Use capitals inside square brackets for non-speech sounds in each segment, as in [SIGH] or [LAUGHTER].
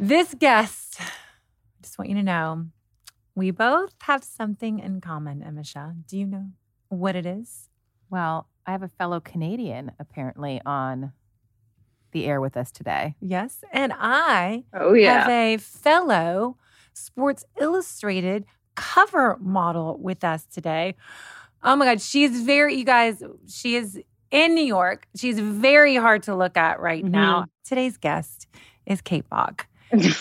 This guest, I just want you to know, we both have something in common, Emisha. Do you know what it is? well, I have a fellow Canadian apparently on the air with us today. Yes. And I Oh have a fellow Sports Illustrated cover model with us today. Oh my God, she's very, you guys, she is in New York. She's very hard to look at right mm-hmm. now. Today's guest is Kate Bock.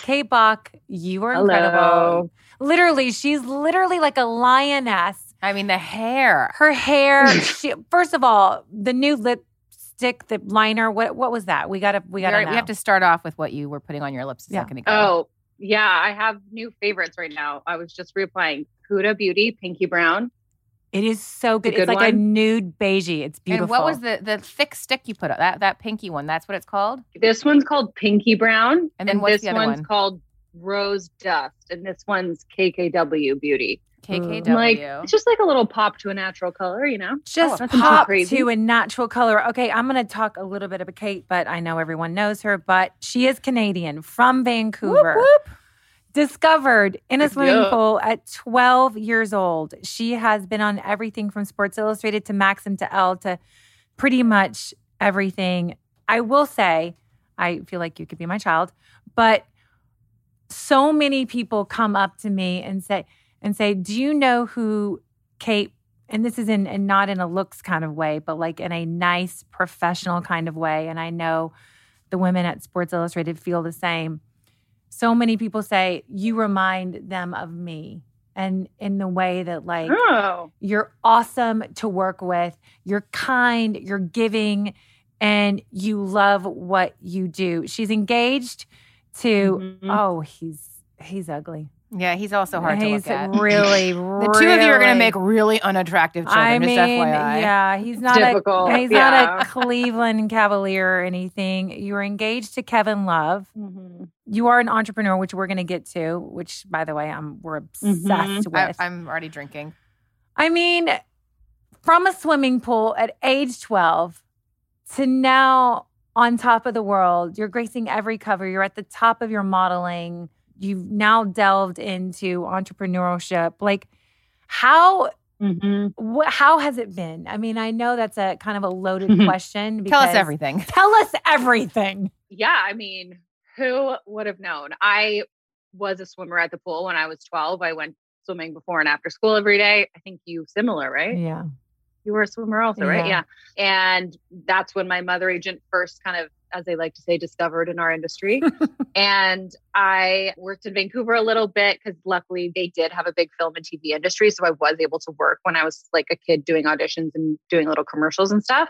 Kate Bock, you are incredible. Hello. Literally, she's literally like a lioness. I mean, the hair. Her hair, [LAUGHS] she, first of all, the new lipstick, the liner, what what was that? We gotta we We, gotta are- know. we have to start off with what you were putting on your lips a Yeah. second ago. Oh, yeah. I have new favorites right now. I was just reapplying Huda Beauty, Pinky Brown. It is so good. a It's good like a nude beigey. It's beautiful. And what was the the thick stick you put on? That that pinky one. That's what it's called. This one's called Pinky Brown. And then what's this the other one's one? called Rose Dust. And this one's KKW Beauty. KKW. Like, it's just like a little pop to a natural color, you know? just oh, nothing too pop to a natural color? Okay, I'm going to talk a little bit about Kate, but I know everyone knows her. But she is Canadian from Vancouver. Discovered in a swimming Yeah. pool at 12 years old. She has been on everything from Sports Illustrated to Maxim to Elle to pretty much everything. I will say, I feel like you could be my child, but so many people come up to me and say, and say, "Do you know who Kate?" And this is in, and not in a looks kind of way, but like in a nice professional kind of way. And I know the women at Sports Illustrated feel the same. So many people say you remind them of me, and in the way that like Oh. you're awesome to work with, you're kind, you're giving, and you love what you do. She's engaged to Mhm. oh, he's he's ugly. Yeah, he's also hard to he's look at. really, [LAUGHS] the two of you are going to make really unattractive children. I mean, just FYI. yeah, he's not difficult, a he's not a Cleveland Cavalier or anything. You are engaged to Kevin Love. Mhm. You are an entrepreneur, which we're going to get to. Which, by the way, I'm we're obsessed Mhm. I, with. I'm already drinking. I mean, from a swimming pool at age 12 to now on top of the world, you're gracing every cover. You're at the top of your modeling. You've now delved into entrepreneurship. Like, how Mhm. wh- how has it been? I mean, I know that's a kind of a loaded question. Tell us everything. [LAUGHS] Tell us everything. Yeah, I mean, who would have known? I was a swimmer at the pool when I was 12. I went swimming before and after school every day. I think you similar, right? Yeah. You were a swimmer also, right? Yeah. Yeah. And that's when my mother agent first kind of, as they like to say, discovered in our industry. [LAUGHS] and I worked in Vancouver a little bit because luckily they did have a big film and TV industry. So I was able to work when I was like a kid doing auditions and doing little commercials and stuff.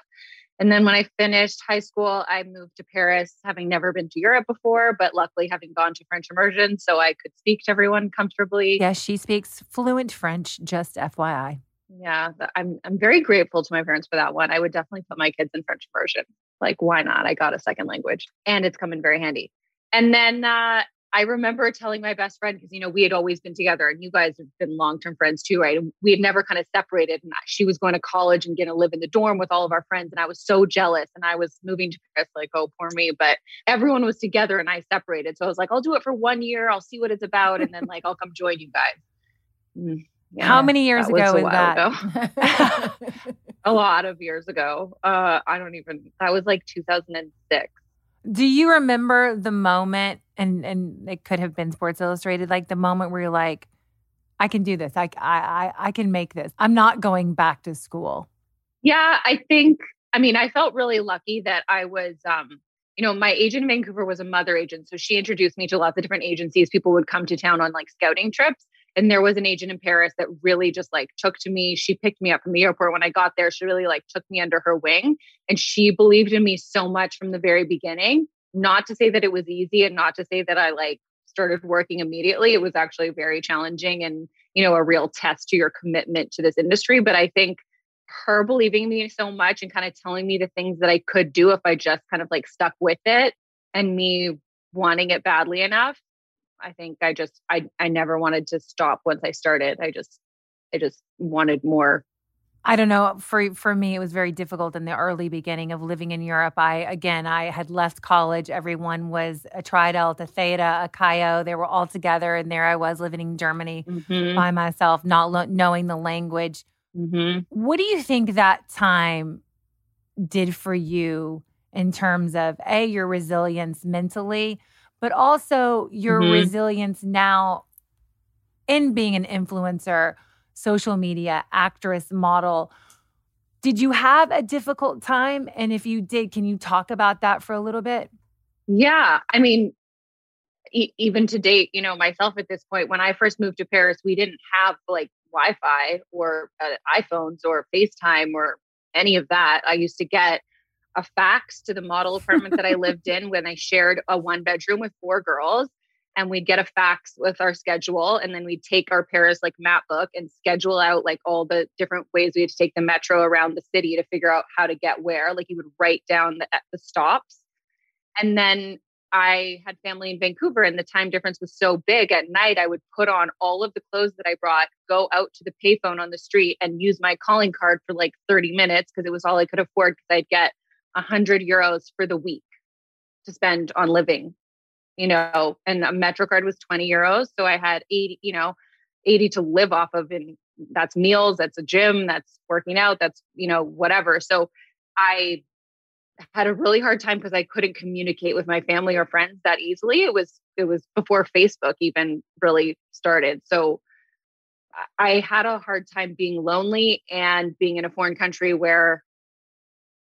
And then when I finished high school, I moved to Paris, having never been to Europe before, but luckily having gone to French immersion, so I could speak to everyone comfortably. Yeah, she speaks fluent French, just FYI. Yeah, I'm I'm very grateful to my parents for that one. I would definitely put my kids in French immersion. Like, why not? I got a second language, and it's come in very handy. And then uh, I remember telling my best friend because you know we had always been together, and you guys have been long term friends too, right? We had never kind of separated. And she was going to college and going to live in the dorm with all of our friends, and I was so jealous. And I was moving to Paris, like, oh, poor me. But everyone was together, and I separated. So I was like, I'll do it for one year. I'll see what it's about, and then like I'll come join you guys. Mm, yeah, How many years that ago was, was that? [LAUGHS] [LAUGHS] a lot of years ago. Uh, I don't even. That was like 2006. Do you remember the moment, and and it could have been Sports Illustrated, like the moment where you're like, I can do this. I I I can make this. I'm not going back to school. Yeah, I think. I mean, I felt really lucky that I was. um you know, my agent in Vancouver was a mother agent. So she introduced me to lots of different agencies. People would come to town on like scouting trips. And there was an agent in Paris that really just like took to me. She picked me up from the airport when I got there. She really like took me under her wing and she believed in me so much from the very beginning. Not to say that it was easy and not to say that I like started working immediately. It was actually very challenging and, you know, a real test to your commitment to this industry. But I think her believing me so much and kind of telling me the things that I could do if I just kind of like stuck with it and me wanting it badly enough I think I just I I never wanted to stop once I started. I just I just wanted more. I don't know. For for me, it was very difficult in the early beginning of living in Europe. I again, I had left college. Everyone was a Tri Delta, a Theta, a Chi They were all together, and there I was living in Germany mm-hmm. by myself, not lo- knowing the language. Mm-hmm. What do you think that time did for you in terms of a your resilience mentally, but also your mm-hmm. resilience now in being an influencer, social media, actress, model. Did you have a difficult time? And if you did, can you talk about that for a little bit? Yeah. I mean, e- even to date, you know, myself at this point, when I first moved to Paris, we didn't have like Wi Fi or uh, iPhones or FaceTime or any of that. I used to get a fax to the model apartment that I [LAUGHS] lived in when I shared a one bedroom with four girls. And we'd get a fax with our schedule, and then we'd take our Paris like map book and schedule out like all the different ways we had to take the metro around the city to figure out how to get where. Like you would write down the, the stops. And then I had family in Vancouver and the time difference was so big at night, I would put on all of the clothes that I brought, go out to the payphone on the street and use my calling card for like 30 minutes because it was all I could afford because I'd get 100 euros for the week to spend on living, you know, and a Metro card was 20 euros. So I had 80, you know, 80 to live off of. And that's meals, that's a gym, that's working out, that's, you know, whatever. So I had a really hard time because I couldn't communicate with my family or friends that easily. It was, it was before Facebook even really started. So I had a hard time being lonely and being in a foreign country where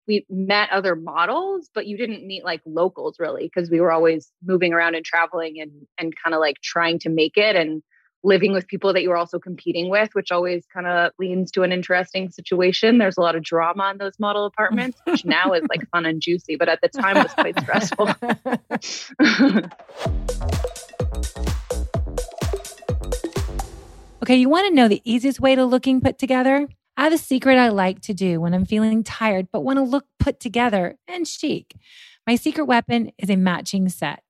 we met other models, but you didn't meet like locals really because we were always moving around and traveling and and kind of like trying to make it and living with people that you were also competing with, which always kind of leads to an interesting situation. There's a lot of drama in those model apartments, which now is like fun and juicy, but at the time was quite stressful. [LAUGHS] okay, you want to know the easiest way to looking put together? I have a secret I like to do when I'm feeling tired but want to look put together and chic. My secret weapon is a matching set.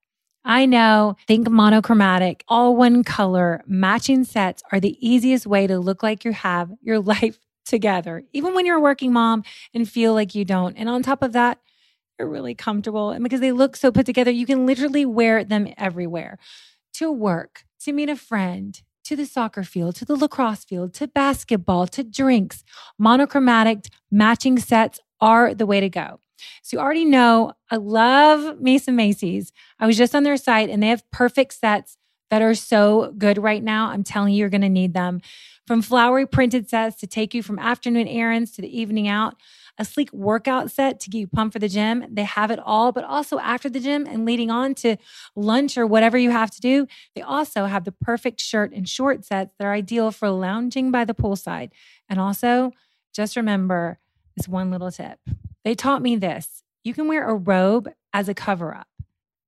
I know, think monochromatic, all one color, matching sets are the easiest way to look like you have your [LAUGHS] life together, even when you're a working mom and feel like you don't. And on top of that, you're really comfortable. And because they look so put together, you can literally wear them everywhere to work, to meet a friend, to the soccer field, to the lacrosse field, to basketball, to drinks. Monochromatic matching sets are the way to go. So you already know I love Mason Macy's. I was just on their site and they have perfect sets that are so good right now. I'm telling you, you're going to need them. From flowery printed sets to take you from afternoon errands to the evening out a sleek workout set to get you pumped for the gym. They have it all, but also after the gym and leading on to lunch or whatever you have to do. They also have the perfect shirt and short sets that are ideal for lounging by the poolside. And also, just remember this one little tip. They taught me this you can wear a robe as a cover up.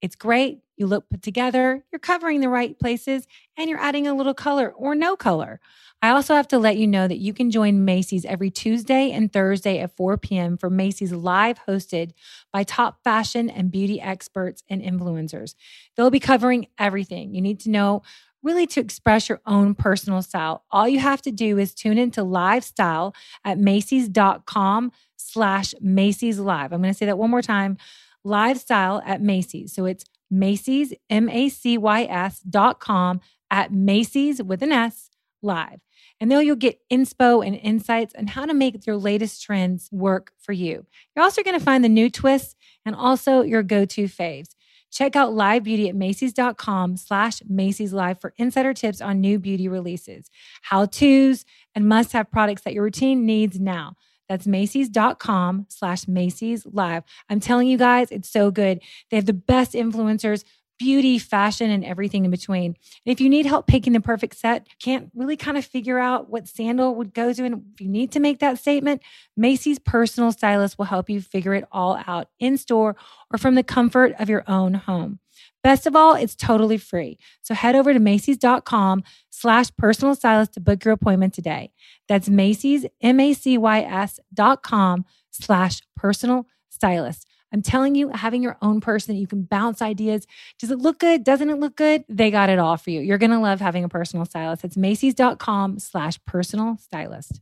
It's great, you look put together, you're covering the right places, and you're adding a little color or no color. I also have to let you know that you can join Macy's every Tuesday and Thursday at 4 p.m. for Macy's live hosted by top fashion and beauty experts and influencers. They'll be covering everything you need to know really to express your own personal style. All you have to do is tune into live style at Macy's.com slash Macy's Live. I'm going to say that one more time. lifestyle at Macy's. So it's Macy's, M A C Y S dot com at Macy's with an S live. And there you'll get inspo and insights on how to make your latest trends work for you. You're also going to find the new twists and also your go-to faves. Check out Live Beauty at Macy's.com slash Macy's Live for insider tips on new beauty releases, how-tos, and must-have products that your routine needs now. That's Macy's.com slash Macy's Live. I'm telling you guys, it's so good. They have the best influencers, beauty, fashion, and everything in between. And if you need help picking the perfect set, can't really kind of figure out what sandal would go to, and if you need to make that statement, Macy's personal stylist will help you figure it all out in store or from the comfort of your own home. Best of all, it's totally free. So head over to Macy's.com slash personal stylist to book your appointment today. That's Macy's, M-A-C-Y-S dot com slash personal stylist. I'm telling you, having your own person that you can bounce ideas. Does it look good? Doesn't it look good? They got it all for you. You're going to love having a personal stylist. It's Macy's.com slash personal stylist.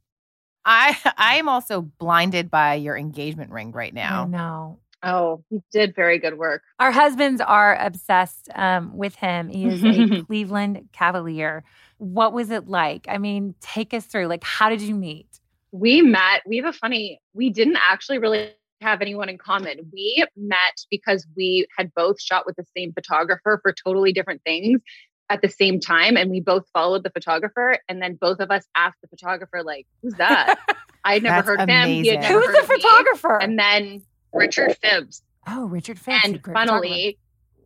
I I am also blinded by your engagement ring right now. No. Oh, he did very good work. Our husbands are obsessed um, with him. He is a [LAUGHS] Cleveland Cavalier. What was it like? I mean, take us through. Like, how did you meet? We met, we have a funny, we didn't actually really have anyone in common. We met because we had both shot with the same photographer for totally different things at the same time and we both followed the photographer and then both of us asked the photographer like who's that [LAUGHS] i had never That's heard of him he had never Who's heard the of me. photographer? and then richard phibbs oh, Richard Phibbs. and funnily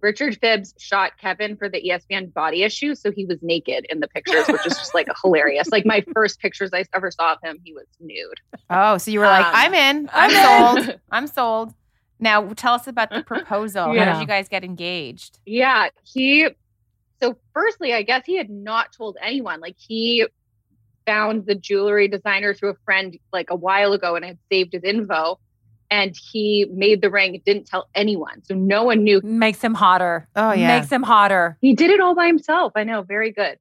richard phibbs shot kevin for the espn body issue so he was naked in the pictures which is just like [LAUGHS] hilarious like my first pictures i ever saw of him he was nude Oh, so you were like, Um, I'm in. I'm, sold. [LAUGHS] I'm sold. Now tell us about the [LAUGHS] proposal. How did you guys get engaged? Yeah, he. So, firstly, I guess he had not told anyone. Like, he found the jewelry designer through a friend like a while ago and had saved his info. And he made the ring, didn't tell anyone. So, no one knew. Makes him hotter. Oh yeah. Makes him hotter. He did it all by himself. I know, very good.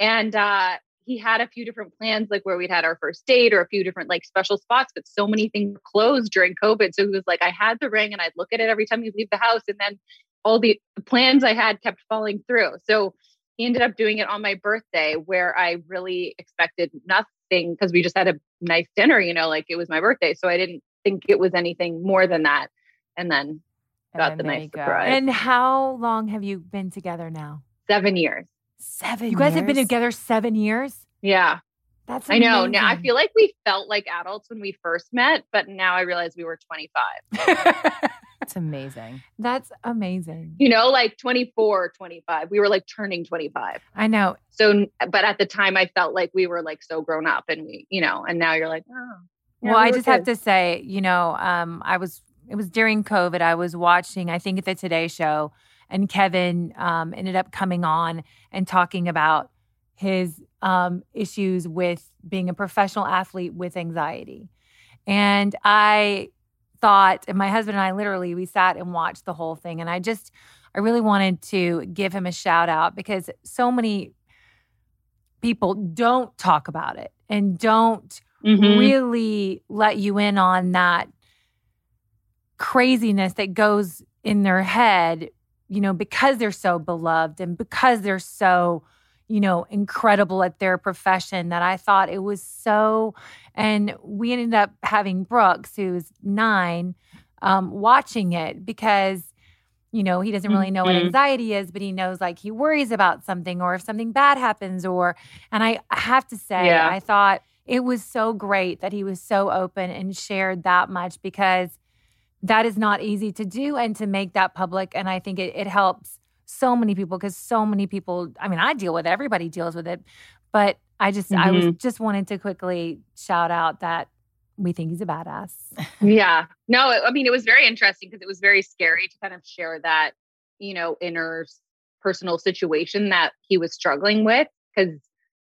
And uh, he had a few different plans, like where we'd had our first date or a few different like special spots, but so many things were closed during COVID. So he was like, I had the ring and I'd look at it every time you leave the house. And then all the plans I had kept falling through. So he ended up doing it on my birthday where I really expected nothing because we just had a nice dinner, you know, like it was my birthday. So I didn't think it was anything more than that. And then And got then the nice you go. surprise. And how long have you been together now? seven years. Seven. You guys have been together seven years. Yeah. That's I know. Now I feel like we felt like adults when we first met, but now I realize we were 25. [LAUGHS] That's amazing. That's amazing. You know, like 24, 25. We were like turning 25. I know. So, but at the time I felt like we were like so grown up and we, you know, and now you're like, oh. Yeah, well, we I just have to say, you know, um, I was it was during COVID. I was watching, I think, the Today Show, and Kevin um, ended up coming on and talking about his um, issues with being a professional athlete with anxiety, and I thought, and my husband and I literally we sat and watched the whole thing, and I just I really wanted to give him a shout out because so many people don't talk about it and don't Mhm. really let you in on that craziness that goes in their head, you know, because they're so beloved and because they're so, you know, incredible at their profession that I thought it was so. And we ended up having Brooks, who's nine, um, watching it because. You know, he doesn't really know what Mhm. anxiety is, but he knows like he worries about something or if something bad happens or and I I have to say, Yeah. I thought it was so great that he was so open and shared that much because that is not easy to do and to make that public. And I think it, it helps so many people because so many people, I mean, I deal with it, everybody deals with it. But I just, I was mm-hmm. just wanted to quickly shout out that we think he's a badass. [LAUGHS] [LAUGHS] Yeah. No, I mean, it was very interesting because it was very scary to kind of share that you know, inner personal situation that he was struggling with because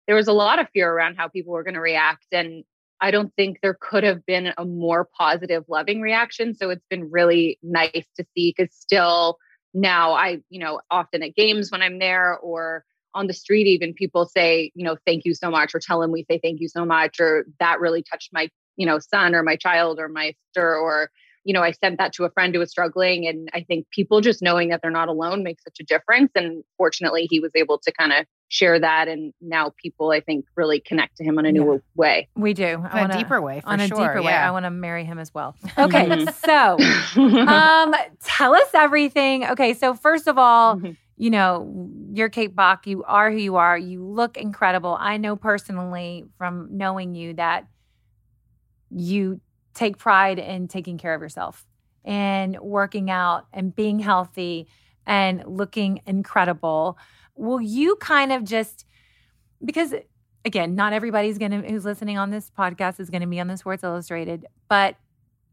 there was a lot of fear around how people were going to react. And I don't think there could have been a more positive, loving reaction. So it's been really nice to see because still now I, you know, often at games when I'm there or on the street, even people say, you know, thank you so much, or tell him we say thank you so much, or that really touched my, you know, son or my child or my sister, or you know, I sent that to a friend who was struggling. And I think people just knowing that they're not alone makes such a difference. And fortunately, he was able to kind of share that. And now people, I think, really connect to him in a new yeah. way. We do. On wanna, a deeper way. on a sure, deeper yeah. way. I want to marry him as well. [LAUGHS] Okay. Mm-hmm. so [LAUGHS] um, tell us everything. Okay. So, first of all, mm-hmm. you know, you're Kate Bock You are who you are. You look incredible. I know personally from knowing you that you take pride in taking care of yourself and working out and being healthy and looking incredible. Will you kind of just because again, not everybody's going to who's listening on this podcast is going to be on the Sports Illustrated, but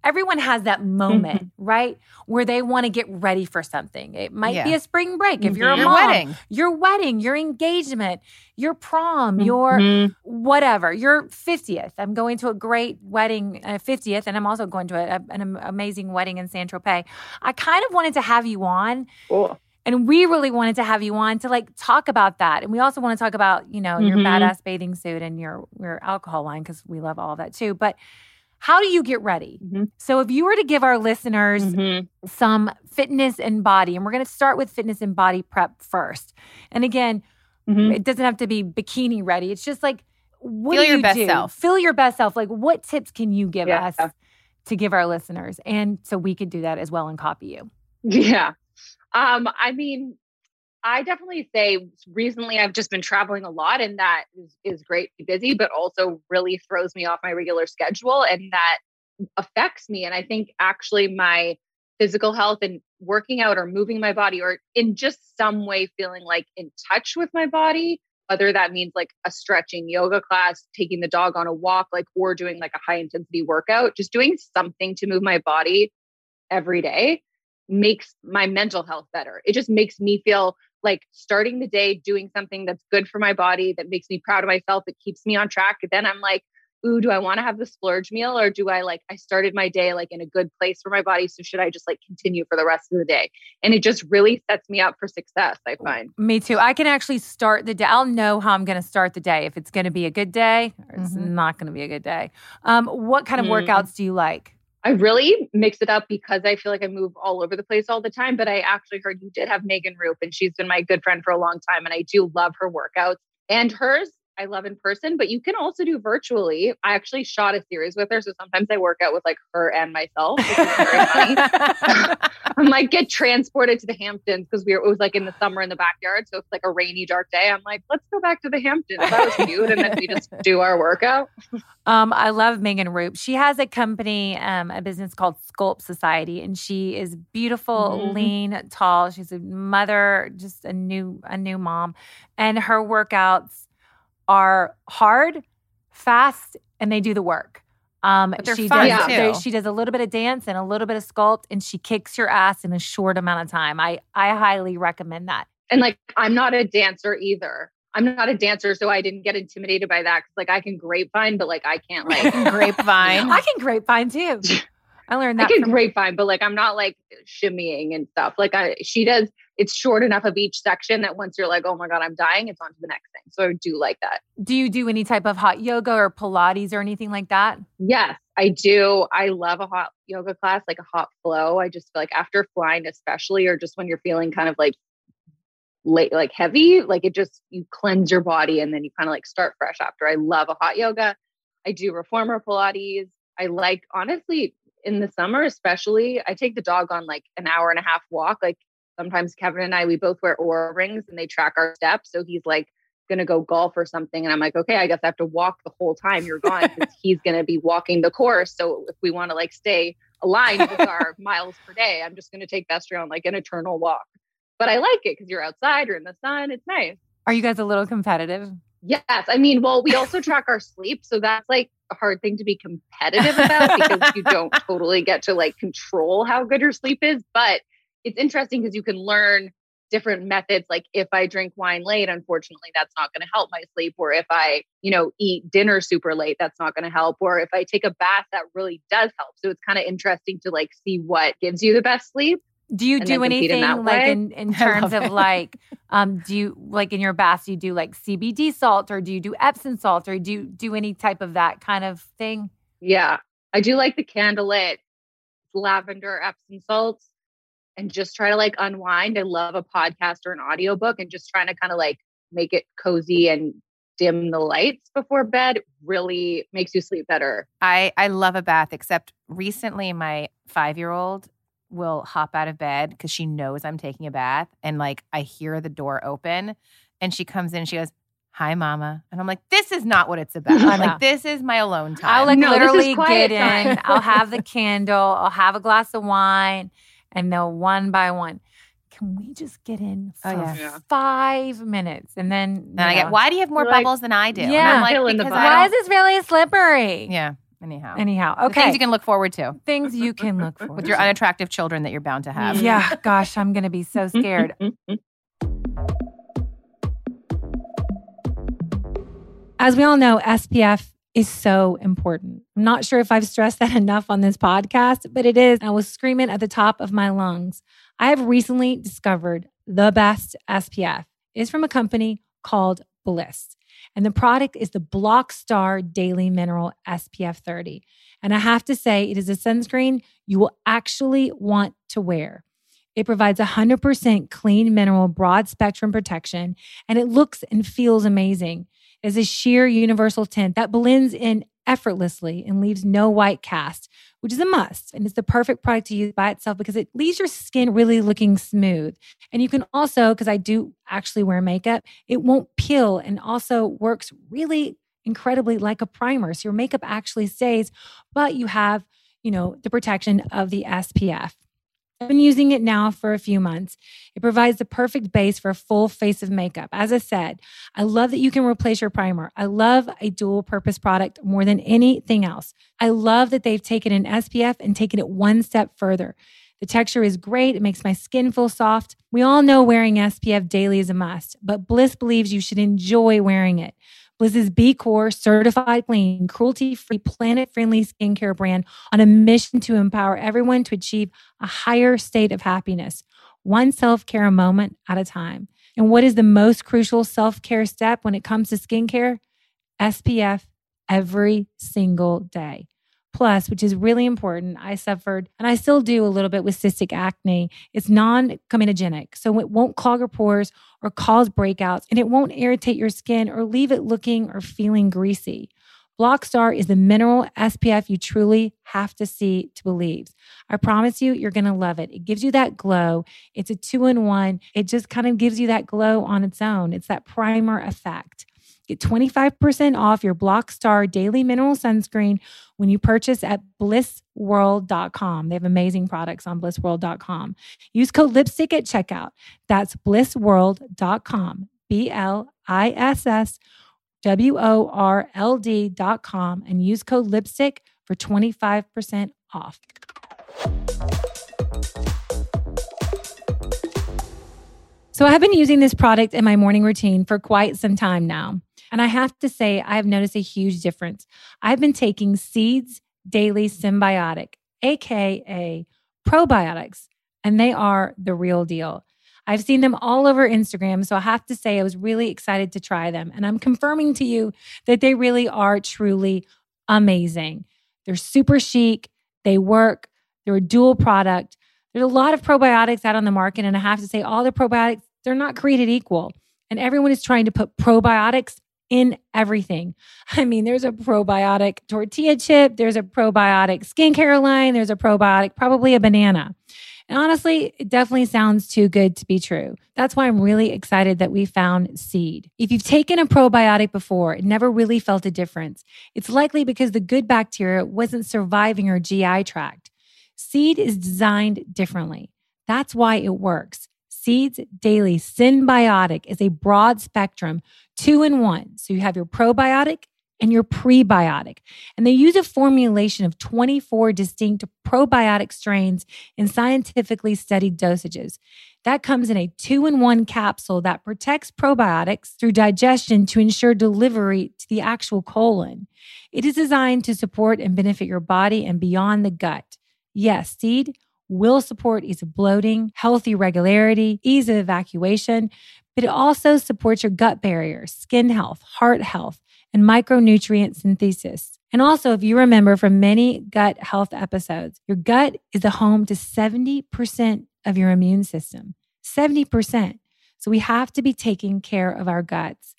everyone has that moment, mm-hmm. right? Where they want to get ready for something. It might yeah. be a spring break. If you're a mm-hmm. your mom, wedding, your wedding, your engagement, your prom, mm-hmm. your whatever, your 50th. I'm going to a great wedding, uh, 50th, and I'm also going to a, an amazing wedding in San Tropez. I kind of wanted to have you on. Cool. And we really wanted to have you on to like talk about that. And we also want to talk about, you know, your mm-hmm. badass bathing suit and your your alcohol line because we love all of that too. But how do you get ready? Mm-hmm. So, if you were to give our listeners mm-hmm. some fitness and body, and we're going to start with fitness and body prep first. And again, mm-hmm. it doesn't have to be bikini ready. It's just like, what Feel do your you best do? self. Feel your best self. Like, what tips can you give yeah. us to give our listeners? And so we could do that as well and copy you. Yeah. Um, I mean, I definitely say recently I've just been traveling a lot and that is, is great busy, but also really throws me off my regular schedule and that affects me. And I think actually my physical health and working out or moving my body or in just some way feeling like in touch with my body, whether that means like a stretching yoga class, taking the dog on a walk, like, or doing like a high intensity workout, just doing something to move my body every day makes my mental health better. It just makes me feel like starting the day doing something that's good for my body, that makes me proud of myself, that keeps me on track. Then I'm like, ooh, do I want to have the splurge meal or do I like, I started my day like in a good place for my body. So should I just like continue for the rest of the day? And it just really sets me up for success, I find. Me too. I can actually start the day. I'll know how I'm going to start the day if it's going to be a good day or it's mm-hmm. not going to be a good day. Um, what kind of mm. workouts do you like? I really mix it up because I feel like I move all over the place all the time. But I actually heard you did have Megan Roup, and she's been my good friend for a long time. And I do love her workouts. And hers I love in person, but you can also do virtually. I actually shot a series with her. So sometimes I work out with like her and myself, which is very funny. [LAUGHS] I'm like, get transported to the Hamptons because we were, it was like in the summer in the backyard. So it's like a rainy, dark day. I'm like, let's go back to the Hamptons. That was cute. And then we just do our workout. [LAUGHS] Um, I love Megan Roup. She has a company, um, a business called Sculpt Society, and she is beautiful, mm-hmm. lean, tall. She's a mother, just a new, a new mom. And her workouts are hard, fast, and they do the work. Um, she does. She does a little bit of dance and a little bit of sculpt, and she kicks your ass in a short amount of time. I I highly recommend that. And like, I'm not a dancer either. I'm not a dancer, so I didn't get intimidated by that because like I can grapevine, but like I can't [LAUGHS] like grapevine. [LAUGHS] I can grapevine too. [LAUGHS] I learned that. I can from- grapevine, but like I'm not like shimmying and stuff. Like I, she does. It's short enough of each section that once you're like, oh my god, I'm dying, it's on to the next thing. So I do like that. Do you do any type of hot yoga or Pilates or anything like that? Yes, I do. I love a hot yoga class, like a hot flow. I just feel like after flying, especially, or just when you're feeling kind of like late, like heavy, like it just you cleanse your body and then you kind of like start fresh after. I love a hot yoga. I do reformer Pilates. I like honestly in the summer, especially, I take the dog on like an hour and a half walk. Like sometimes Kevin and I, we both wear Oura rings and they track our steps. So he's like going to go golf or something. And I'm like, okay, I guess I have to walk the whole time you're gone [LAUGHS] because he's going to be walking the course. So if we want to like stay aligned with our [LAUGHS] miles per day, I'm just going to take Vestry on like an eternal walk. But I like it because you're outside, you're in the sun. It's nice. Are you guys a little competitive? Yes. I mean, well, we also track our sleep. So that's like a hard thing to be competitive about because you don't [LAUGHS] totally get to like control how good your sleep is. But it's interesting because you can learn different methods like if i drink wine late unfortunately that's not going to help my sleep or if i you know eat dinner super late that's not going to help or if i take a bath that really does help so it's kind of interesting to like see what gives you the best sleep Do you do then compete in anything like way. in, in [LAUGHS] terms of it. like um do you like in your baths you do like CBD salt or do you do Epsom salt or do you do any type of that kind of thing? yeah i do like the candlelit lavender epsom salts and just try to like unwind i love a podcast or an audiobook and just trying to kind of like make it cozy and dim the lights before bed really makes you sleep better I I love a bath, except recently my five year old will hop out of bed because she knows I'm taking a bath, and like I hear the door open, and she comes in, and she goes. Hi, mama. And I'm like, this is not what it's about. I'm like, [LAUGHS] this is my alone time. I'll like No, literally get in. I'll have the [LAUGHS] candle. I'll have a glass of wine, and they'll one by one. Can we just get in oh, for Oh, yeah. Yeah. five minutes, and then and I you get, why do you have more You're like, bubbles than I do? And Yeah. I'm like, Fill in the because Why is this really slippery? Yeah. Anyhow. Anyhow, The okay. Things you can look forward to Things you can look for with your unattractive children that you're bound to have. Yeah, gosh, I'm gonna be so scared. [LAUGHS] As we all know, SPF is so important. I'm not sure if I've stressed that [LAUGHS] enough on this podcast, but it is. I was screaming at the top of my lungs. I have recently discovered the best SPF. Is from a company called Bliss. And the product is the Block Star Daily Mineral SPF 30. And I have to say, it is a sunscreen you will actually want to wear. It provides 100% clean mineral broad spectrum protection, and it looks and feels amazing. Is a sheer universal tint that blends in effortlessly and leaves no white cast, which is a must. And it's the perfect product to use by itself because it leaves your skin really looking smooth. And you can also, because I do actually wear makeup, it won't peel and also works really incredibly like a primer. So your makeup actually stays, but you have, you know, the protection of the SPF. I've been using it now for a few months. It provides the perfect base for a full face of makeup. As I said, I love that you can replace your primer. I love a dual purpose product more than anything else. I love that they've taken an SPF and taken it one step further. The texture is great. It makes my skin feel soft. We all know wearing SPF daily is a must, but Bliss believes you should enjoy wearing it. Bliss's B Corp certified clean, cruelty free, planet friendly skincare brand on a mission to empower everyone to achieve a higher state of happiness, one self care moment at a time. And what is the most crucial self care step when it comes to skincare? SPF every single day. Plus, which is really important, I suffered and I still do a little bit with cystic acne. It's non comedogenic, so it won't clog your pores or cause breakouts, and it won't irritate your skin or leave it looking or feeling greasy. Blockstar is the mineral SPF you truly have to see to believe. I promise you, you're going to love it. It gives you that glow. It's a two in one. It just kind of gives you that glow on its own. It's that primer effect. Get 25% off your Blockstar Daily Mineral Sunscreen when you purchase at blissworld.com. They have amazing products on blissworld.com. Use code lipstick at checkout. That's blissworld.com. B L I S S W O R L D.com and use code lipstick for 25% off. So I have been using this product in my morning routine for quite some time now. And I have to say, I have noticed a huge difference. I've been taking Seeds Daily Synbiotic, AKA probiotics, and they are the real deal. I've seen them all over Instagram. So I have to say, I was really excited to try them. And I'm confirming to you that they really are truly amazing. They're super chic, they work, they're a dual product. There's a lot of probiotics out on the market. And I have to say, all the probiotics, they're not created equal. And everyone is trying to put probiotics in everything. [LAUGHS] I mean, there's a probiotic tortilla chip, there's a probiotic skincare line, there's a probiotic, probably a banana. And honestly, it definitely sounds too good to be true. That's why I'm really excited that we found Seed. If you've taken a probiotic before and never really felt a difference, it's likely because the good bacteria wasn't surviving your GI tract. Seed is designed differently. That's why it works. Seeds Daily Synbiotic is a broad spectrum two in one. So you have your probiotic and your prebiotic. And they use a formulation of 24 distinct probiotic strains in scientifically studied dosages. That comes in a two in one capsule that protects probiotics through digestion to ensure delivery to the actual colon. It is designed to support and benefit your body and beyond the gut. Yes, seed will support ease of bloating, healthy regularity, ease of evacuation, but it also supports your gut barrier, skin health, heart health, and micronutrient synthesis. And also, if you remember from many gut health episodes, your gut is the home to 70% of your immune system. 70%. So we have to be taking care of our guts.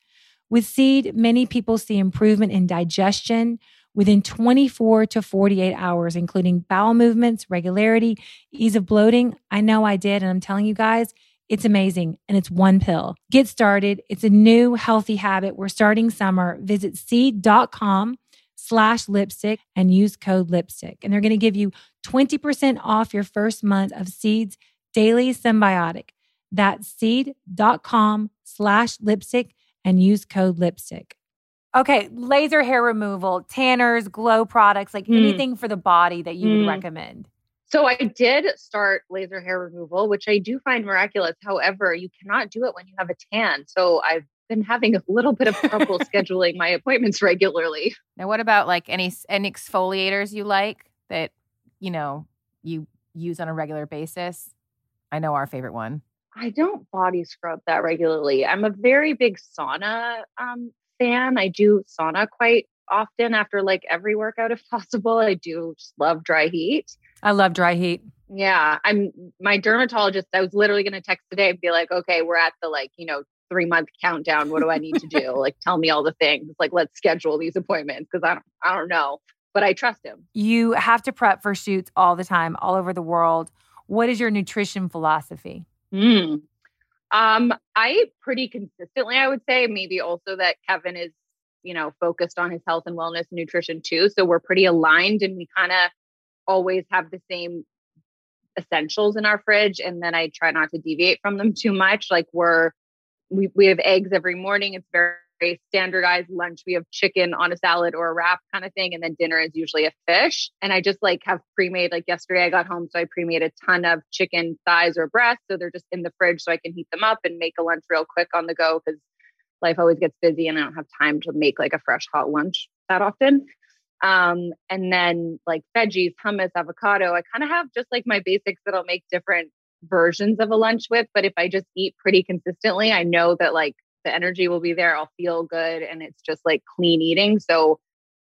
With seed, many people see improvement in digestion within 24 to 48 hours, including bowel movements, regularity, ease of bloating. I know I did, and I'm telling you guys, it's amazing and it's one pill. Get started. It's a new healthy habit. We're starting summer. Visit seed.com slash lipstick and use code lipstick. And they're going to give you 20% off your first month of Seed's Daily Synbiotic. That's seed.com slash lipstick and use code lipstick. Okay, laser hair removal, tanners, glow products, like Mm. anything for the body that you would Mm. recommend. So I did start laser hair removal, which I do find miraculous. However, you cannot do it when you have a tan. So I've been having a little bit of trouble [LAUGHS] scheduling my appointments regularly. Now, what about like any any exfoliators you like that you know you use on a regular basis? I know our favorite one. I don't body scrub that regularly. I'm a very big sauna um, fan. I do sauna quite often after like every workout if [LAUGHS] possible. I do just love dry heat. I love dry heat. Yeah, I'm my dermatologist. I was literally going to text today and be like, okay, we're at the like, you know, three month countdown. What do I need to do? [LAUGHS] like, tell me all the things. Like, let's schedule these appointments because I don't, I don't know, but I trust him. You have to prep for shoots all the time, all over the world. What is your nutrition philosophy? Mm. Um, I pretty consistently, I would say. Maybe also that Kevin is, you know, focused on his health and wellness and nutrition too. So we're pretty aligned and we kind of always have the same essentials in our fridge. And then I try not to deviate from them too much. Like we're we we have eggs every morning. It's very standardized lunch. We have chicken on a salad or a wrap kind of thing. And then dinner is usually a fish. And I just like have pre-made, like yesterday I got home. So I pre-made a ton of chicken thighs or breasts. So they're just in the fridge so I can heat them up and make a lunch real quick on the go because life always gets busy and I don't have time to make like a fresh hot lunch that often. Um, and then like veggies, hummus, avocado. I kind of have just like my basics that I'll make different versions of a lunch with. But if I just eat pretty consistently, I know that like the energy will be there. I'll feel good. And it's just like clean eating. So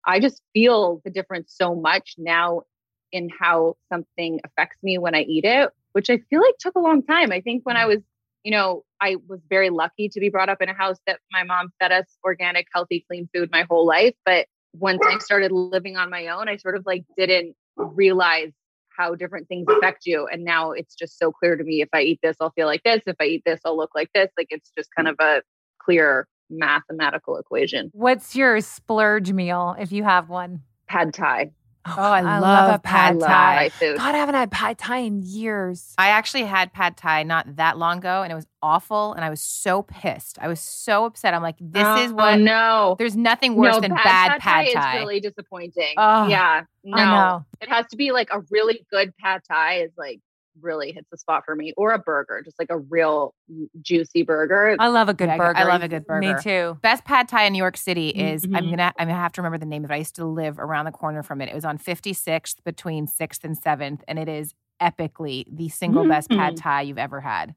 I just feel the difference so much now in how something affects me when I eat it, which I feel like took a long time. I think when I mm. was, you know, I was very lucky to be brought up in a house that my mom fed us organic, healthy, clean food my whole life. But once I [LAUGHS] started living on my own, I sort of like didn't realize how different things affect you. And now it's just so clear to me if I eat this, I'll feel like this. If I eat this, I'll look like this. Like it's just kind mm. of a clear mathematical equation. What's your splurge meal if you have one? Pad Thai. Oh, oh I love a pad love thai. Thai. God, I haven't had pad thai in years. I actually had pad thai not that long ago, and it was awful. And I was so pissed. I was so upset. I'm like, this uh, is Oh, what. no. There's nothing worse no, than pad, bad pad Thai thai. is really disappointing. Oh, yeah. No. It has to be like a really good pad Thai is like really hits the spot for me. Or a burger, just like a real juicy burger. I love a good Yeah, burger. I love a good burger. Me too. Best pad thai in New York City is I'm Mhm. gonna I'm gonna have to remember the name of it. I used to live around the corner from it. It was on 56th between 6th and 7th, and it is epically the single best pad Mm. thai you've ever had.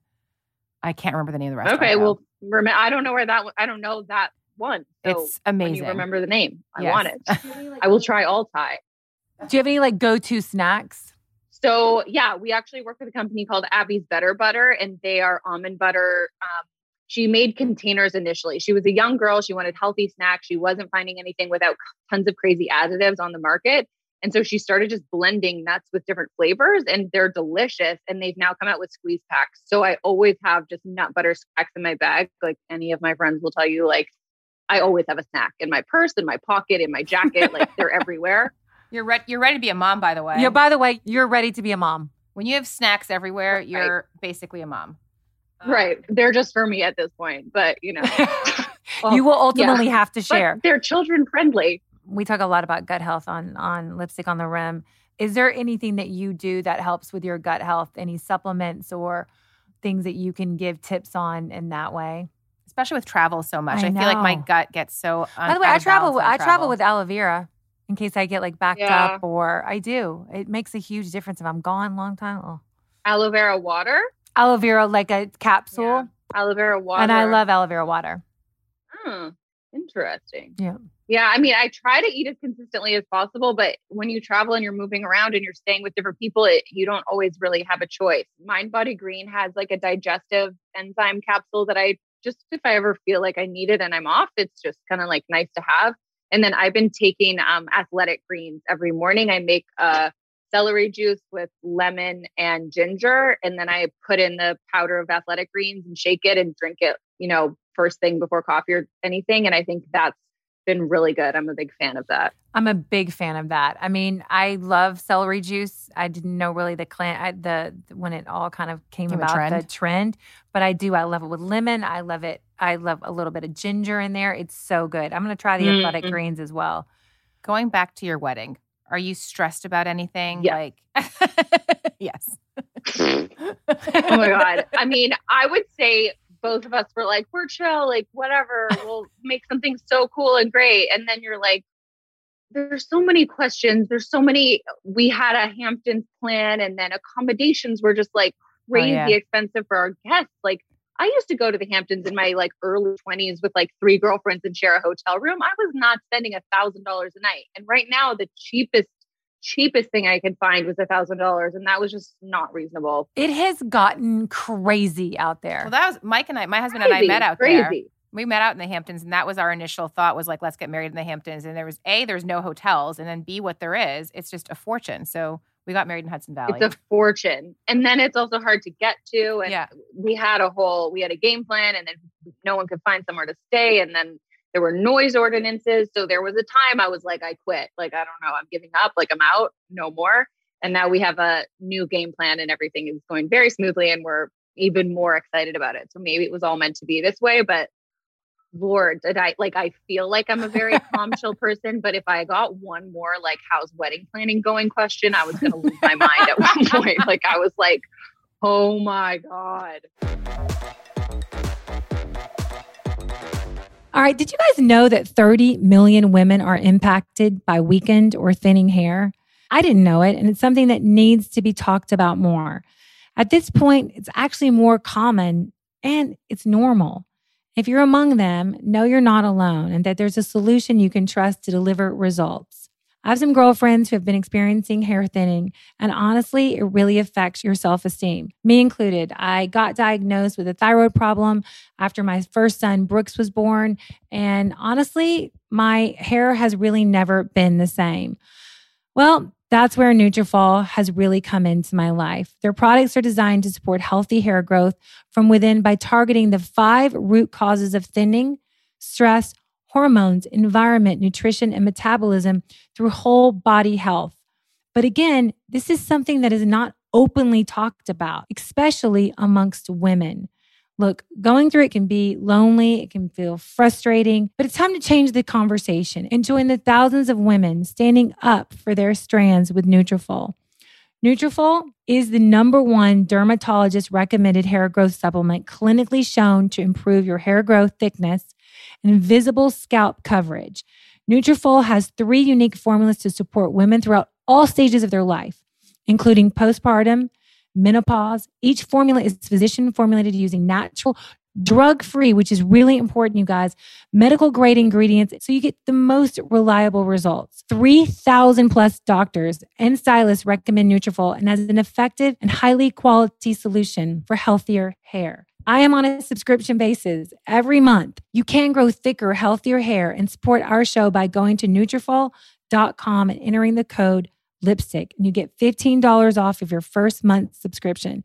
I can't remember the name of the restaurant. okay, well rem- I don't know where that one I don't know that one. So it's when amazing. you remember the name. I Yes. want it. [LAUGHS] I will try all Thai. Do you have any like go to snacks? So yeah, we actually work with a company called Abby's Better Butter, and they are almond butter. Um, she made containers initially. She was a young girl. She wanted healthy snacks. She wasn't finding anything without tons of crazy additives on the market. And so she started just blending nuts with different flavors, and they're delicious. And they've now come out with squeeze packs. So I always have just nut butter snacks in my bag. Like any of my friends will tell you, like I always have a snack in my purse, in my pocket, in my jacket. like they're everywhere. You're re- you're ready to be a mom, by the way. Yeah, by the way, you're ready to be a mom. when you have snacks everywhere, you're basically a mom. right. They're just for me at this point, but you know, [LAUGHS] [LAUGHS] well, you will ultimately yeah. have to But share. they're children friendly. we talk a lot about gut health on on lipstick on the rim. Is there anything that you do that helps with your gut health? Any supplements or things that you can give tips on in that way? Especially with travel so much. I I, feel like my gut gets so. Un- By the way, I travel. balance when I travel with aloe vera in case I get like backed Yeah. up, or I do. It makes a huge difference if I'm gone a long time. Oh. Aloe vera water. Aloe vera, like a capsule, Yeah. Aloe vera water. and I love aloe vera water. Hmm, interesting. Yeah. Yeah, I mean, I try to eat as consistently as possible, but when you travel and you're moving around and you're staying with different people, it, you don't always really have a choice. Mind Body Green has like a digestive enzyme capsule that I just, if I ever feel like I need it and I'm off, it's just kind of like nice to have. And then I've been taking um, athletic greens every morning. I make a celery juice with lemon and ginger, and then I put in the powder of athletic greens and shake it and drink it, you know, first thing before coffee or anything. And I think that's been really good. I'm a big fan of that. I'm a big fan of that. I mean, I love celery juice. I didn't know really the clan I, the when it all kind of came Became about trend. the trend, but I do. I love it with lemon. I love it. I love a little bit of ginger in there. It's so good. I'm going to try the athletic Mhm. greens as well. Going back to your wedding, are you stressed about anything? Yeah. Like, [LAUGHS] yes. [LAUGHS] oh my god. I mean, I would say both of us were like, we're chill, like whatever, we'll make something so cool and great. And then you're like, there's so many questions. There's so many. We had a Hamptons plan, and then accommodations were just like oh, crazy yeah. expensive for our guests. Like I used to go to the Hamptons in my like early 20s with like three girlfriends and share a hotel room. I was not spending a thousand dollars a night. And right now, the cheapest cheapest thing I could find was a thousand dollars, and that was just not reasonable. It has gotten crazy out there. Well, that was Mike and I, my husband and I met out there. We met out in the Hamptons, and that was our initial thought was like, let's get married in the Hamptons. And there was A, there's no hotels, and then B, what there is, it's just a fortune. So we got married in Hudson Valley. It's a fortune. And then it's also hard to get to. And Yeah. we had a whole, we had a game plan and then no one could find somewhere to stay. And then there were noise ordinances. So there was a time I was like, I quit. Like, I don't know, I'm giving up. Like, I'm out, no more. And now we have a new game plan and everything is going very smoothly. And we're even more excited about it. So maybe it was all meant to be this way. But Lord, did I like I feel like I'm a very [LAUGHS] calm, chill person, but if I got one more like how's wedding planning going question, I was gonna lose my [LAUGHS] mind at one point. Like I was like, oh my God. All right. Did you guys know that 30 million women are impacted by weakened or thinning hair? I didn't know it, and it's something that needs to be talked about more. At this point, it's actually more common and it's normal. If you're among them, know you're not alone and that there's a solution you can trust to deliver results. I have some girlfriends who have been experiencing hair thinning, and honestly, it really affects your self esteem, me included. I got diagnosed with a thyroid problem after my first son, Brooks, was born. And honestly, my hair has really never been the same. Well, that's where Nutrafol has really come into my life. Their products are designed to support healthy hair growth from within by targeting the five root causes of thinning, stress, hormones, environment, nutrition, and metabolism through whole body health. But again, this is something that is not openly talked about, especially amongst women. Look, going through it can be lonely, it can feel frustrating, but it's time to change the conversation and join the thousands of women standing up for their strands with Nutrafol. Nutrafol is the number one dermatologist recommended hair growth supplement clinically shown to improve your hair growth thickness and visible scalp coverage. Nutrafol has three unique formulas to support women throughout all stages of their life, including postpartum, menopause. Each formula is physician formulated using natural, drug free, which is really important, you guys, medical grade ingredients. So you get the most reliable results. 3,000 plus doctors and stylists recommend Nutrafol and as an effective and highly quality solution for healthier hair. I am on a subscription basis every month. You can grow thicker, healthier hair and support our show by going to Nutrafol.com and entering the code lipstick and you get $15 off of your first month subscription.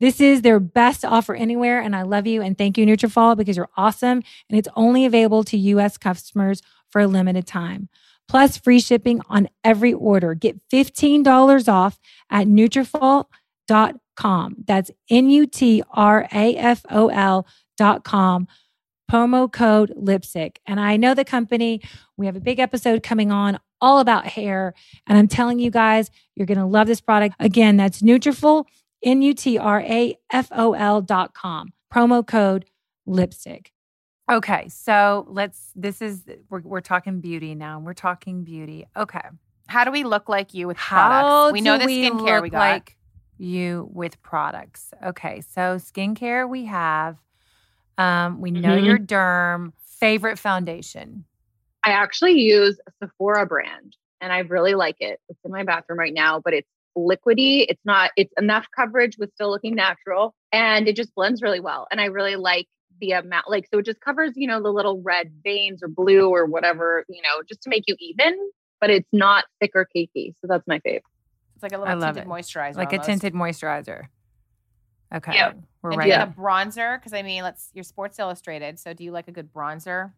This is their best offer anywhere and I love you and thank you Nutrafol because you're awesome and it's only available to US customers for a limited time. Plus free shipping on every order. Get $15 off at Nutrafol.com com. That's N U T R A F O L dot com. Promo code lipstick. And I know the company, we have a big episode coming on all about hair. And I'm telling you guys, you're going to love this product. Again, that's Nutrafol, N U T R A F O L dot com. Promo code lipstick. Okay, so let's, this is, we're, we're talking beauty now. We're talking beauty. Okay. How do we look like you with How products? We know the skincare look we got. like you with products. Okay, so skincare we have. Um, we know Mhm. your derm favorite foundation. I actually use a Sephora brand and I really like it. It's in my bathroom right now, but it's liquidy. It's not, it's enough coverage with still looking natural and it just blends really well. And I really like the amount, like, so it just covers, you know, the little red veins or blue or whatever, you know, just to make you even, but it's not thick or cakey. So that's my favorite. It's like a I little love tinted it. moisturizer. like a tinted moisturizer. Okay, Yeah. we're And right. Yeah. like a bronzer? Because I mean, let's you're Sports Illustrated, so do you like a good bronzer?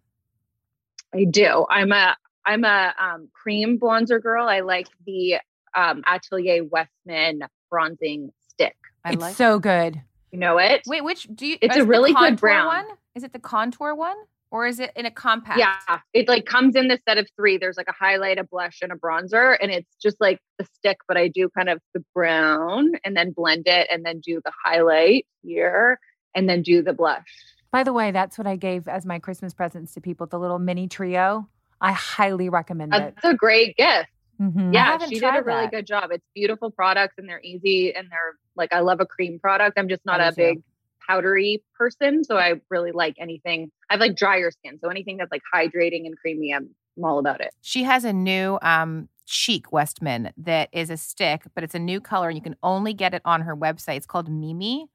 I do. I'm a, I'm a um, cream bronzer girl. I like the um, Atelier Westman bronzing stick. I It's like. so good. You know it? Wait, which do you? It's is a it really good contour brown. one. Is it the contour one, or is it in a compact? Yeah, it like comes in the set of three. There's like a highlight, a blush, and a bronzer, and it's just like the stick. But I do kind of the brown, and then blend it, and then do the highlight here, and then do the blush. By the way, that's what I gave as my Christmas presents to people. The little mini trio. I highly recommend it. That's a great gift. Mhm. Yeah, she did a really that. good job. It's beautiful products, and they're easy, and they're like I love a cream product. I'm just not I a do too. big powdery person, so I really like anything. I have like drier skin, so anything that's like hydrating and creamy, I'm, I'm all about it. She has a new um chic Westman that is a stick, but it's a new color, and you can only get it on her website. It's called Mimi,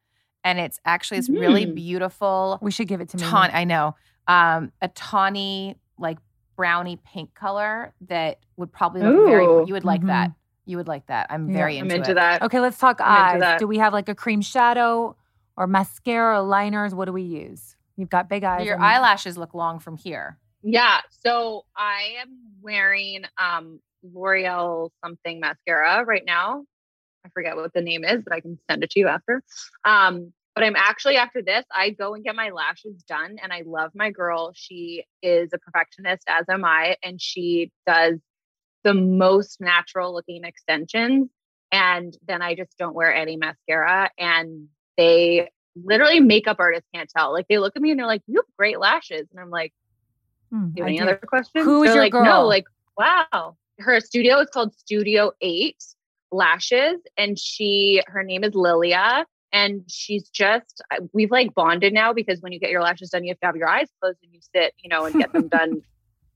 and it's actually this really Mhm. beautiful We should give it to me. tawn. I know, um, a tawny like brownie pink color that would probably look very. You would like Mhm. that. You would like that. I'm Yeah, very I'm into, into it. that. Okay, let's talk I'm eyes. Do we have like a cream shadow or mascara or liners? What do we use? You've got big eyes. Your and- eyelashes look long from here. Yeah. So I am wearing um L'Oreal something mascara right now. I forget what the name is, but I can send it to you after. Um, but I'm actually after this, I go and get my lashes done. And I love my girl. She is a perfectionist, as am I, and she does the most natural looking extensions. And then I just don't wear any mascara. And they literally makeup artists can't tell. Like they look at me and they're like, You have great lashes. And I'm like, Hmm, do you have I any do. other questions? Who is your like, girl? No, like, wow. Her studio is called Studio Eight Lashes, and she her name is Lilia. And she's just we've like bonded now because when you get your lashes done, you have to have your eyes closed and you sit, you know, and get them [LAUGHS] done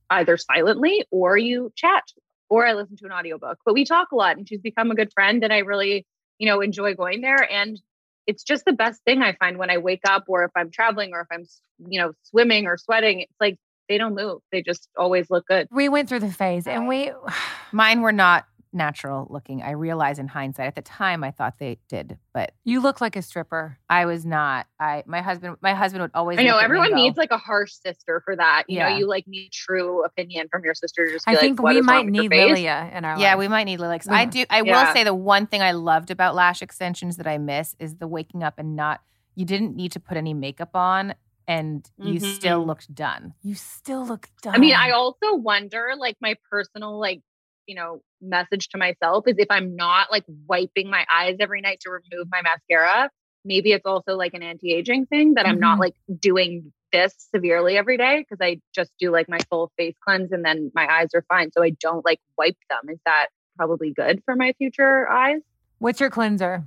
either silently or you chat or I listen to an audiobook. But we talk a lot and she's become a good friend and I really, you know, enjoy going there. And it's just the best thing I find when I wake up or if I'm traveling or if I'm, you know, swimming or sweating. It's like they don't move. They just always look good. We went through the phase and we [SIGHS] Mine were not natural looking. I realize in hindsight. At the time, I thought they did, but you look like a stripper. I was not. I my husband my husband would always. I know look at me and everyone needs like a harsh sister for that. You Yeah. know, you like need true opinion from your sister. Just I think "What we might need face?" Lilia in our Yeah, life. we might need Lily. 'cause Yeah. I do. I will say the one thing I loved about lash extensions that I miss is the waking up and not. You didn't need to put any makeup on, and you still Mhm. looked done. You still look done. I mean, I also wonder, like, my personal, like, you know, message to myself is if I'm not like wiping my eyes every night to remove my mascara, maybe it's also like an anti aging thing that I'm not Mhm. like doing this severely every day because I just do like my full face cleanse and then my eyes are fine. So I don't like wipe them. Is that probably good for my future eyes? What's your cleanser?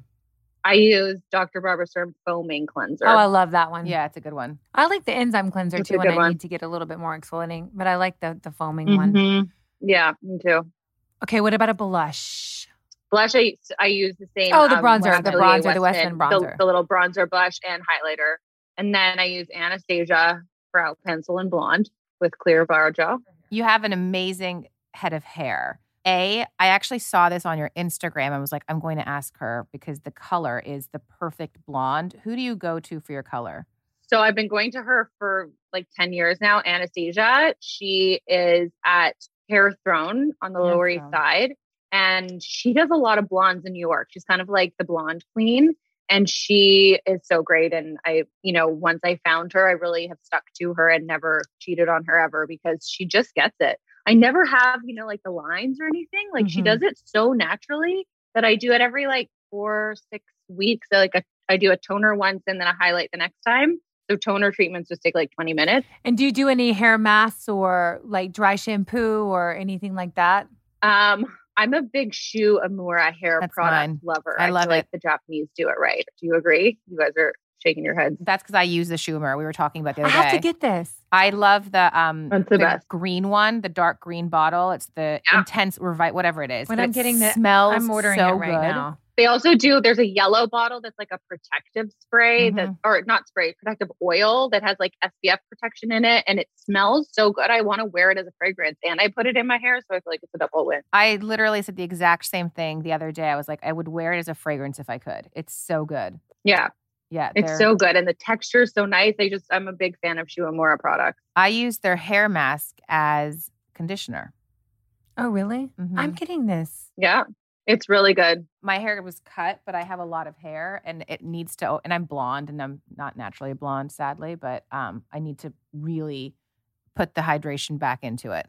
I use Dr. Barbara Sturm foaming cleanser. Oh, I love that one. Yeah, it's a good one. I like the enzyme cleanser It's too when good I one. need to get a little bit more exfoliating, but I like the the foaming one. Mhm. Yeah, me too. Okay, what about a blush? Blush, I, I use the same. Oh, the um, bronzer, the Atelier bronzer, the Westman bronzer. The, little bronzer blush and highlighter. And then I use Anastasia brow pencil and blonde with clear brow gel. You have an amazing head of hair. A, I actually saw this on your Instagram. I was like, I'm going to ask her because the color is the perfect blonde. Who do you go to for your color? So I've been going to her for like 10 years now, Anastasia. She is at Hair Throne on the Hair Lower East Side. And she does a lot of blondes in New York. She's kind of like the blonde queen. and she is so great. And I, you know, once I found her, I really have stuck to her and never cheated on her ever because she just gets it. I never have, you know, like the lines or anything. Like she Mhm. does it so naturally that I do it every like four, six weeks. So like a, I do a toner once and then a highlight the next time. So toner treatments just take like 20 minutes. And do you do any hair masks or like dry shampoo or anything like that? Um, I'm a big Shu Uemura hair That's product mine. lover. I feel love like it. the Japanese do it right. Do you agree? You guys are shaking your heads. That's because I use the Shu Schumer we were talking about the other I other have to get this. I love the um That's the best. green one, the dark green bottle. It's the Yeah. intense revi- whatever it is. When but I'm getting the- smells I'm ordering so it right good. now. They also do, there's a yellow bottle that's like a protective spray that, Mhm. or not spray, protective oil that has like SPF protection in it. And it smells so good. I want to wear it as a fragrance and I put it in my hair. So I feel like it's a double win. I literally said the exact same thing the other day. I was like, I would wear it as a fragrance if I could. It's so good. Yeah. Yeah, It's so good. And the texture is so nice. I just, I'm a big fan of Shu Uemura products. I use their hair mask as conditioner. Oh, really? Mhm. I'm getting this. Yeah. It's really good. My hair was cut, but I have a lot of hair, and it needs to. And I'm blonde, and I'm not naturally blonde, sadly. But um, I need to really put the hydration back into it.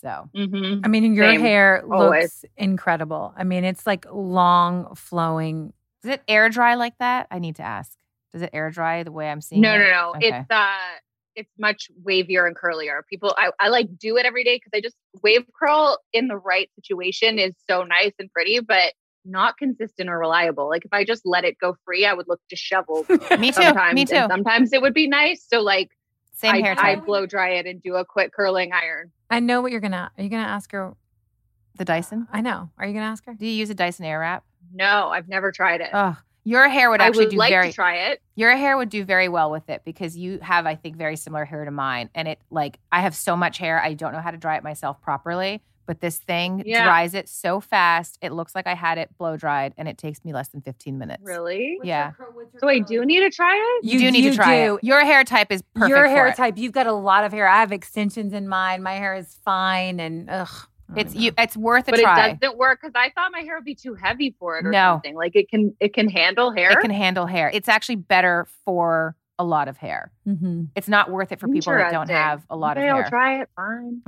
So hmm I mean, your Same. hair Always. looks incredible. I mean, it's like long flowing. Does it air dry like that? I need to ask. Does it air dry the way I'm seeing No, it? no, no. Okay. It's uh it's much wavier and curlier. People I, I like do it every day because I just wave curl in the right situation is so nice and pretty, but not consistent or reliable. Like if I just let it go free, I would look disheveled. [LAUGHS] Me too. Sometimes, Me and too. sometimes it would be nice. So like Same I, hair I blow dry it and do a quick curling iron. I know what you're gonna. Are you gonna ask her? the Dyson. I know. Are you gonna ask her? Do you use a Dyson Airwrap? No, I've never tried it. Oh, your hair would I actually would do like very. to try it. Your hair would do very well with it because you have, I think, very similar hair to mine. And it like I have so much hair, I don't know how to dry it myself properly. But this thing Yeah. dries it so fast. It looks like I had it blow dried, and it takes me less than 15 minutes. Really? Yeah. So I do need to try it. You, do need to try do. it. Your hair type is perfect. Your for hair it. type. You've got a lot of hair. I have extensions in mine. My hair is fine, and ugh. I It's you. It's worth a But try. it doesn't work because I thought my hair would be too heavy for it or No. something. Like it can it can handle hair. It can handle hair. It's actually better for a lot of hair. Mhm. It's not worth it for people that don't have a lot okay, of I'll hair. try it. Fine.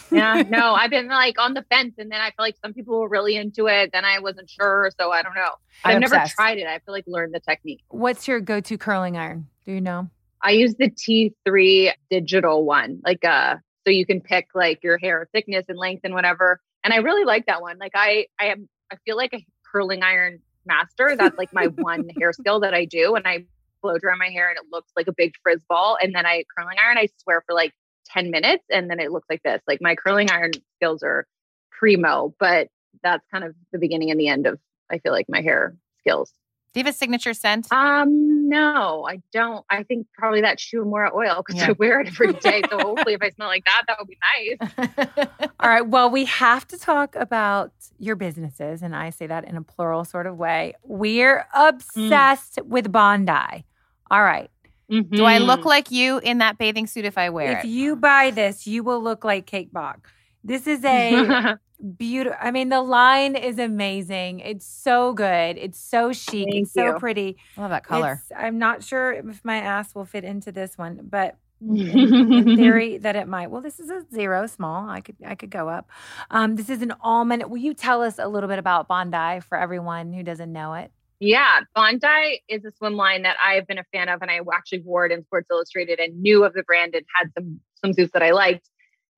[LAUGHS] yeah. No, I've been like on the fence, and then I feel like some people were really into it. Then I wasn't sure, so I don't know. I'm I've never tried it. I feel like learned the technique. What's your go-to curling iron? Do you know? I use the T3 digital one, like uh, so you can pick like your hair thickness and length and whatever. And I really like that one. Like I, I am, I feel like a curling iron master. That's like my [LAUGHS] one hair skill that I do, and I blow dry my hair and it looks like a big frizz ball. And then I curling iron. I swear for like ten minutes, and then it looks like this. Like my curling iron skills are primo, but that's kind of the beginning and the end of I feel like my hair skills. Do you have a signature scent? Um, no, I don't. I think probably that Shu Uemura oil because Yeah. I wear it every day. So [LAUGHS] hopefully, if I smell like that, that would be nice. All right. Well, we have to talk about your businesses, and I say that in a plural sort of way. We're mm. obsessed with Bondi. All right. Do I look mm-hmm. like you in that bathing suit if I wear if it? you [SIGHS] buy this, you will look like Kate Bock. This is [LAUGHS] a beautiful. I mean, the line is amazing. It's so good. It's so chic. Thank it's so you. pretty. I love that color. It's- I'm not sure if my ass will fit into this one, but [LAUGHS] in theory that it might. Well, this is a zero small. I could I could go up. Um, this is an almond. Will you tell us a little bit about Bondi for everyone who doesn't know it? Yeah, Bondi is a swim line that I have been a fan of, and I actually wore it in Sports Illustrated and knew of the brand and had some swimsuits that I liked.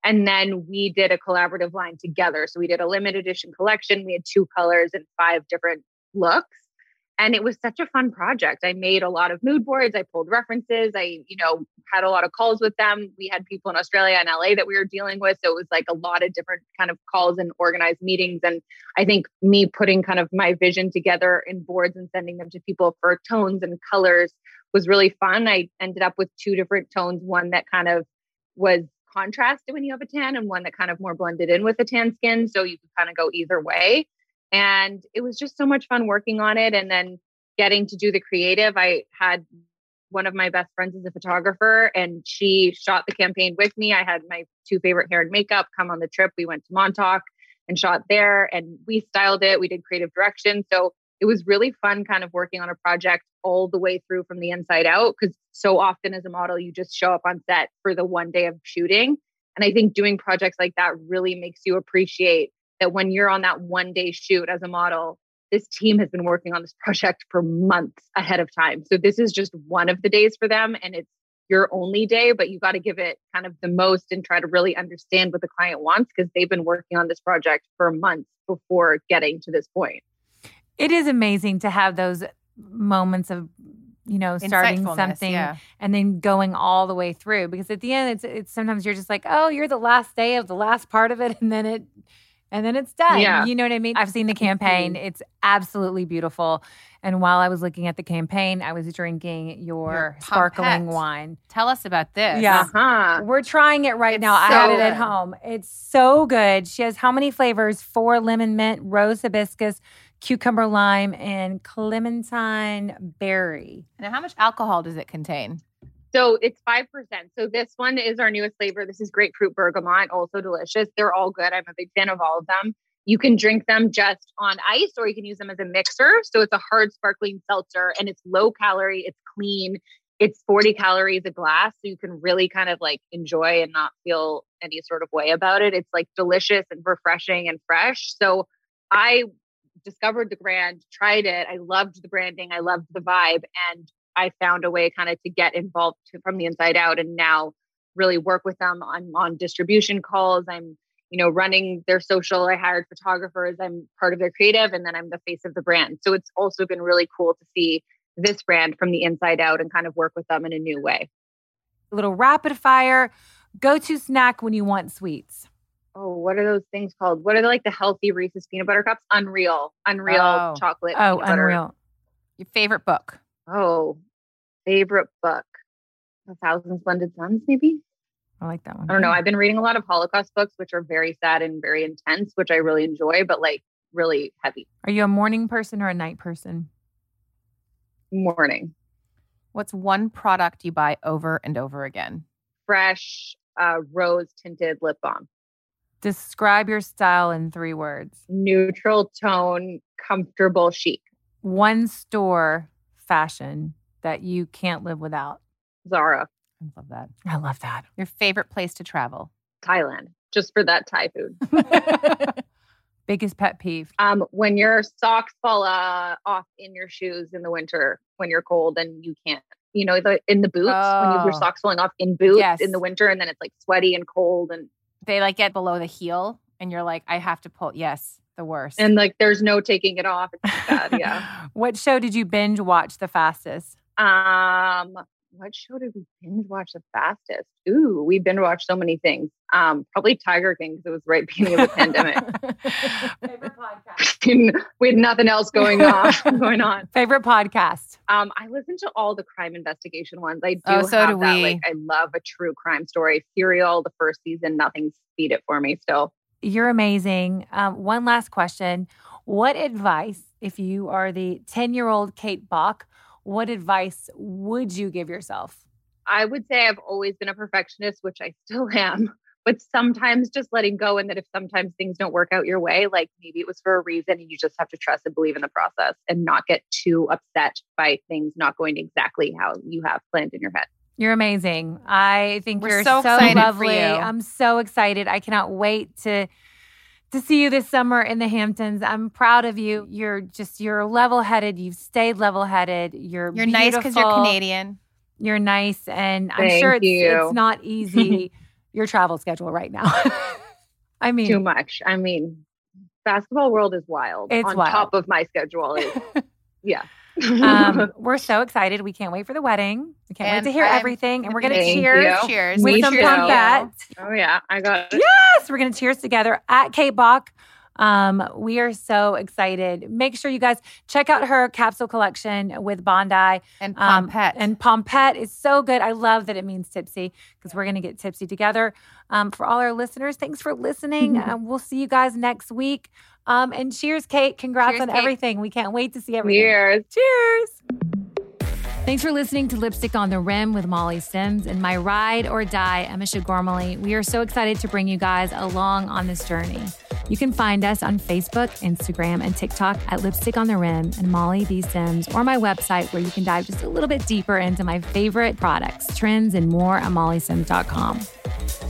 And then we did a collaborative line together. So we did a limited edition collection. We had two colors and five different looks. And it was such a fun project. I made a lot of mood boards. I pulled references. I, you know, had a lot of calls with them. We had people in Australia and LA that we were dealing with. So it was like a lot of different kind of calls and organized meetings. And I think me putting kind of my vision together in boards and sending them to people for tones and colors was really fun. I ended up with two different tones, one that kind of was contrasted when you have a tan and one that kind of more blended in with a tan skin. So you could kind of go either way. And it was just so much fun working on it and then getting to do the creative. I had one of my best friends is a photographer and she shot the campaign with me. I had my two favorite hair and makeup come on the trip. We went to Montauk and shot there and we styled it. We did creative direction. So it was really fun kind of working on a project all the way through from the inside out because so often as a model you just show up on set for the one day of shooting. And i think doing projects like that really makes you appreciate that when you're on that one day shoot as a model this team has been working on this project for months ahead of time. So this is just one of the days for them and it's your only day but you got to give it kind of the most and try to really understand what the client wants because they've been working on this project for months before getting to this point It is amazing to have those moments of, you know, starting something yeah. and then going all the way through. Because at the end, it's it's sometimes you're just like, oh, you're the last day of the last part of it, and then it and then it's done. Yeah. You know what I mean? I've seen the campaign. It's absolutely beautiful. And while I was looking at the campaign, I was drinking your, Your sparkling wine. Tell us about this. Yeah. huh We're trying it right It's now. I had it at home. It's so good. She has how many flavors? Four lemon mint, rose hibiscus, cucumber lime, and clementine berry. Now, how much alcohol does it contain? So it's 5%. So this one is our newest flavor. This is grapefruit bergamot, also delicious. They're all good. I'm a big fan of all of them. You can drink them just on ice or you can use them as a mixer. So it's a hard sparkling seltzer and it's low calorie, it's clean. It's 40 calories a glass. So you can really kind of like enjoy and not feel any sort of way about it. It's like delicious and refreshing and fresh. So I discovered the brand, tried it. I loved the branding. I loved the vibe. And I found a way kind of to get involved to, from the inside out and now really work with them on on distribution calls. I'm, you know, running their social. I hired photographers. I'm part of their creative and then I'm the face of the brand. So it's also been really cool to see this brand from the inside out and kind of work with them in a new way. A little rapid fire go to snack when you want sweets. Oh, what are those things called? What are the, like the healthy Reese's peanut butter cups? Unreal, unreal Oh. chocolate. Oh, peanut butter. unreal. Your favorite book? Oh, favorite book. A Thousand Splendid Suns, maybe? I like that one. I don't know. I've been reading a lot of Holocaust books, which are very sad and very intense, which I really enjoy, but like really heavy. Are you a morning person or a night person? Morning. What's one product you buy over and over again? Fresh uh, rose tinted lip balm. Describe your style in three words. Neutral tone, comfortable, chic. One store fashion that you can't live without. Zara, I love that. I love that. Your favorite place to travel? Thailand, just for that Thai food. [LAUGHS] [LAUGHS] Biggest pet peeve. Um, when your socks fall uh, off in your shoes in the winter, when you're cold and you can't, you know, the, in the boots, when you have your Oh. socks falling off in boots Yes. in the winter, and then it's like sweaty and cold, and They like get below the heel, and you're like, I have to pull. Yes, the worst. and like there's no taking it off. It's bad, yeah. [LAUGHS] what show did you binge watch the fastest? Um, what show did we binge watch the fastest? Ooh, we binge watched so many things. Um, probably Tiger King because it was right beginning of the pandemic. [LAUGHS] Favorite [LAUGHS] podcast. we had nothing else going on. [LAUGHS] going on. Favorite podcast. Um, I listen to all the crime investigation ones. I do Oh, so have do that. we. Like, I love a true crime story. Serial, the first season, nothing beat it for me. Still, You're amazing. Um, one last question. What advice, if you are the 10 year old Kate Bock, what advice would you give yourself? I would say I've always been a perfectionist, which I [LAUGHS] still am. But sometimes just letting go, and that if sometimes things don't work out your way, like maybe it was for a reason, and you just have to trust and believe in the process and not get too upset by things not going exactly how you have planned in your head. You're amazing. I think We're you're so so, excited for lovely. you. I'm so excited. I cannot wait to to see you this summer in the Hamptons. I'm proud of you. You're just you're level-headed. You've stayed level-headed. You're you're nice because you're. Canadian. You're nice, and I'm sure it's it's not [LAUGHS] easy your travel schedule right now. [LAUGHS] I mean, Too much. I mean, basketball world is wild. It's on wild. top of my schedule is [LAUGHS] yeah. Um, [LAUGHS] we're so excited. We can't wait for the wedding. We can't And wait to hear I'm- everything, and we're gonna Thank cheers you. Cheers. with Me some too. Oh yeah, I got it. Yes, we're going to cheers together at Kate Bock. Um, we are so excited. Make sure you guys check out her capsule collection with Bondi. And Um, Pompette. and Pompette is so good. I love that it means tipsy because we're going to get tipsy together. Um, for all our listeners, thanks for listening. uh, [LAUGHS] we'll see you guys next week. Um, and cheers, Kate. Congrats Cheers, on Kate. everything. We can't wait to see everything. Cheers. Cheers. Thanks for listening to Lipstick on the Rim with Molly Sims and my ride or die, Emma Gormley. We are so excited to bring you guys along on this journey. You can find us on Facebook, Instagram, and TikTok at Lipstick on the Rim and Molly B. Sims, or my website where you can dive just a little bit deeper into my favorite products, trends, and more at mollysims.com.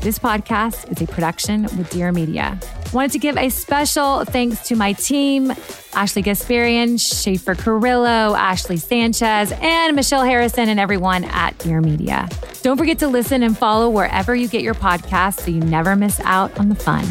This podcast is a production with Dear Media. Wanted to give a special thanks to my team Ashley Gasparian, Schaefer Carrillo, Ashley Sanchez, and Michelle Harrison, and everyone at Dear Media. Don't forget to listen and follow wherever you get your podcasts so you never miss out on the fun.